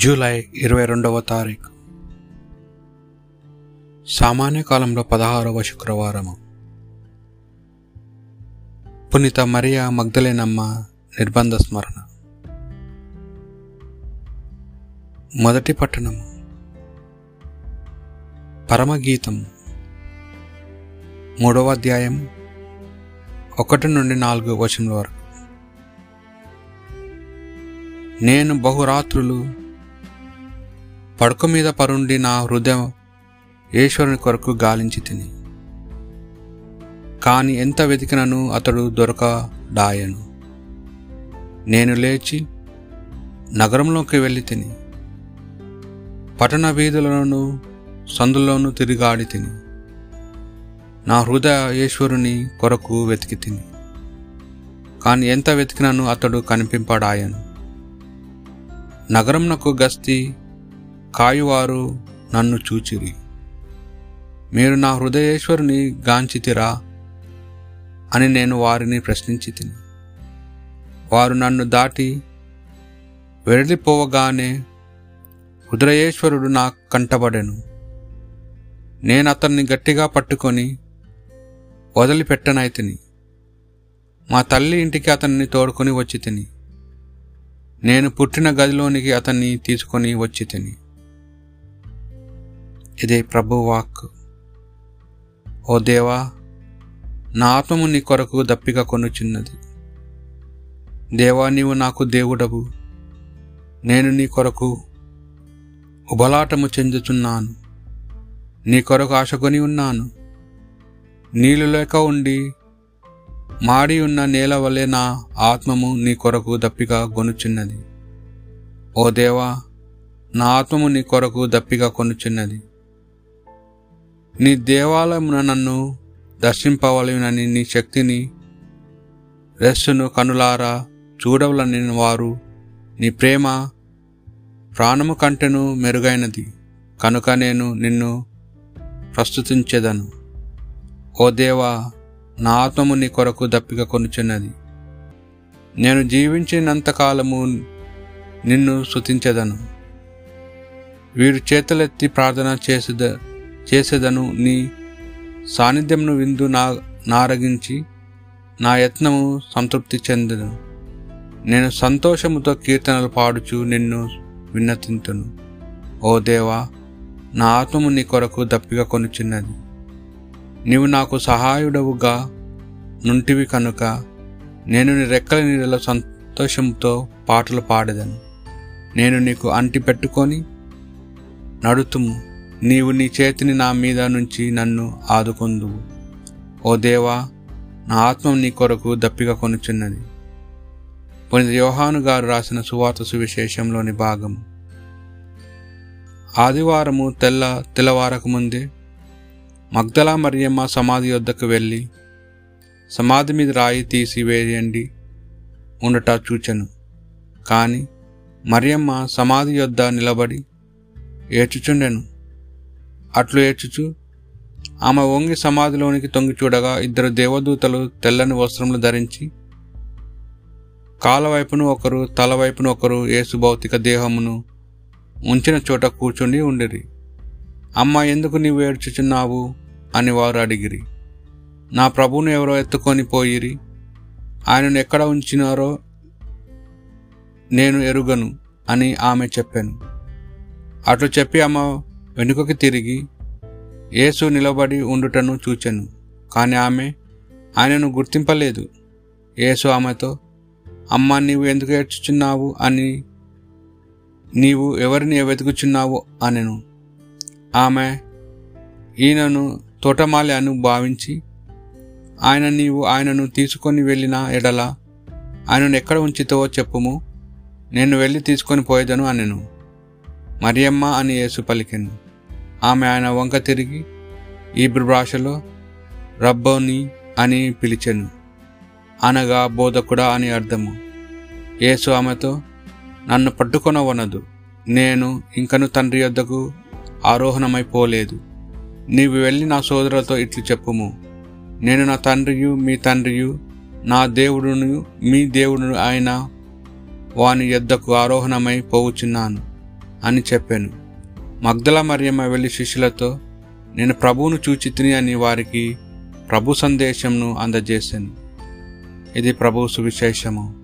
July ఇరవై రెండవ తారీఖు. సామాన్య కాలంలో పదహారవ శుక్రవారము. పునీత మరియా మగ్ధలేనమ్మ నిర్బంధ స్మరణ. మొదటి పట్టణము. పరమగీతం. మూడవ అధ్యాయం ఒకటి నుండి నాలుగు వచనల వరకు. నేను బహురాత్రులు పడుకు మీద పరుండి నా హృదయం ఈశ్వరుని కొరకు గాలించి తిని. కాని ఎంత వెతికినను అతడు దొరకడాయను. నేను లేచి నగరంలోకి వెళ్ళి తిని పట్టణ వీధులను సందుల్లోనూ తిరిగాడి తిని నా హృదయ ఈశ్వరుని కొరకు వెతికి తిని. కాని ఎంత వెతికినను అతడు కనిపింపడాయను. నగరంనకు గస్తీ కాయువారు నన్ను చూచిరి. మీరు నా హృదయేశ్వరుని గాంచితిరా అని నేను వారిని ప్రశ్నించి తిని వారు నన్ను దాటి వెళ్ళిపోవగానే హృదయేశ్వరుడు నా కంటబడెను. నేను అతన్ని గట్టిగా పట్టుకొని వదిలిపెట్టనైతిని. మా తల్లి ఇంటికి అతన్ని తోడుకొని వచ్చి తిని నేను పుట్టిన గదిలోనికి అతన్ని తీసుకొని వచ్చి తిని ఇదే ప్రభు వాక్ ఓ దేవా నా ఆత్మము నీ కొరకు దప్పిక కొనుచున్నది. దేవా నీవు నాకు దేవుడవు. నేను నీ కొరకు ఉబలాటము చెందుతున్నాను నీ కొరకు ఆశకొని ఉన్నాను. నీళ్ళు లేక ఉండి మాడి ఉన్న నేల వలె నా ఆత్మము నీ కొరకు దప్పిక కొనుచున్నది ఓ దేవా నా ఆత్మము నీ కొరకు దప్పిక కొనుచున్నది. నీ దేవాలయమున నన్ను దర్శింపవలనని నీ శక్తిని రెస్సును కనులారా చూడవలని వారు నీ ప్రేమ ప్రాణము కంటేను మెరుగైనది. కనుక నేను నిన్ను ప్రస్తుతించేదను. ఓ దేవా నా ఆత్మము నీ కొరకు దప్పిక కొనుచున్నది. నేను జీవించినంతకాలము నిన్ను శుతించదను వీరు చేతులెత్తి ప్రార్థన చేసేద చేసేదను. నీ సాన్నిధ్యంను విందు నా నారగించి నా యత్నము సంతృప్తి చెందను. నేను సంతోషముతో కీర్తనలు పాడుచు నిన్ను విన్నతింతును. ఓ దేవా నా ఆత్మము నీ కొరకు దప్పిక కొనుచున్నది. నీవు నాకు సహాయుడవుగా నుంటివి కనుక నేను నీ రెక్కల నీళ్ళలో సంతోషంతో పాటలు పాడేదను. నేను నీకు అంటి పెట్టుకొని నడుతుము. నీవు నీ చేతిని నా మీద నుంచి నన్ను ఆదుకొందువు. ఓ దేవా నా ఆత్మ నీ కొరకు దప్పిక కొనుచున్నది. పునిత యోహాను గారు రాసిన సువార్త సువిశేషంలోని భాగం. ఆదివారము తెల్ల తెల్లవారకు ముందే మగ్దలా మరియమ్మ సమాధి వద్దకు వెళ్ళి సమాధి మీద రాయి తీసి వేయండి ఉండట చూచెను. కానీ మరియమ్మ సమాధి యొద్ద నిలబడి ఏడ్చుచుండెను. అట్లు ఏడ్చుచు ఆమె వంగి సమాధిలోనికి తొంగి చూడగా ఇద్దరు దేవదూతలు తెల్లని వస్త్రములు ధరించి కాలవైపును ఒకరు తలవైపును ఒకరు యేసు భౌతిక దేహమును ఉంచిన చోట కూర్చుండి ఉండిరి. అమ్మ ఎందుకు నీవు ఏడ్చుచున్నావు? అని వారు అడిగిరి. నా ప్రభువును ఎవరో ఎత్తుకొని పోయిరి. ఆయనను ఎక్కడ ఉంచినారో నేను ఎరుగను అని ఆమె చెప్పాను. అట్లు చెప్పి అమ్మ వెనుకకి తిరిగి యేసు నిలబడి ఉండుటను చూచెను. కానీ ఆమె ఆయనను గుర్తింపలేదు. యేసు ఆమెతో అమ్మ నీవు ఎందుకు ఏడ్చుచున్నావు అని నీవు ఎవరిని వెతుకుచున్నావు? అనెను. ఆమె ఈయనను తోటమాలి అని భావించి ఆయన నీవు ఆయనను తీసుకొని వెళ్ళిన ఎడల ఆయనను ఎక్కడ ఉంచితో చెప్పుము. నేను వెళ్ళి తీసుకొని పోయేదను అనెను. మరియమ్మ అని యేసు పలికెను. ఆమె ఆయన వంక తిరిగి ఈబ్రు భాషలో రబ్బోని అని పిలిచెను. అనగా బోధకుడా అని అర్థము. యేసు ఆమెతో నన్ను పట్టుకొనవనదు. నేను ఇంకను తండ్రి యొద్దకు ఆరోహణమైపోలేదు నీవు వెళ్ళి నా సోదరులతో ఇట్లు చెప్పుము. నేను నా తండ్రియు మీ తండ్రియు నా దేవుడును మీ దేవుడు ఆయన వాని యొద్దకు ఆరోహణమై పోవుచున్నాను అని చెప్పాను. మగ్దల మరియమ్మ వెళ్ళి శిష్యులతో నేను ప్రభువును చూచి తిని అని వారికి ప్రభు సందేశంను అందజేశాను. ఇది ప్రభు సువిశేషము.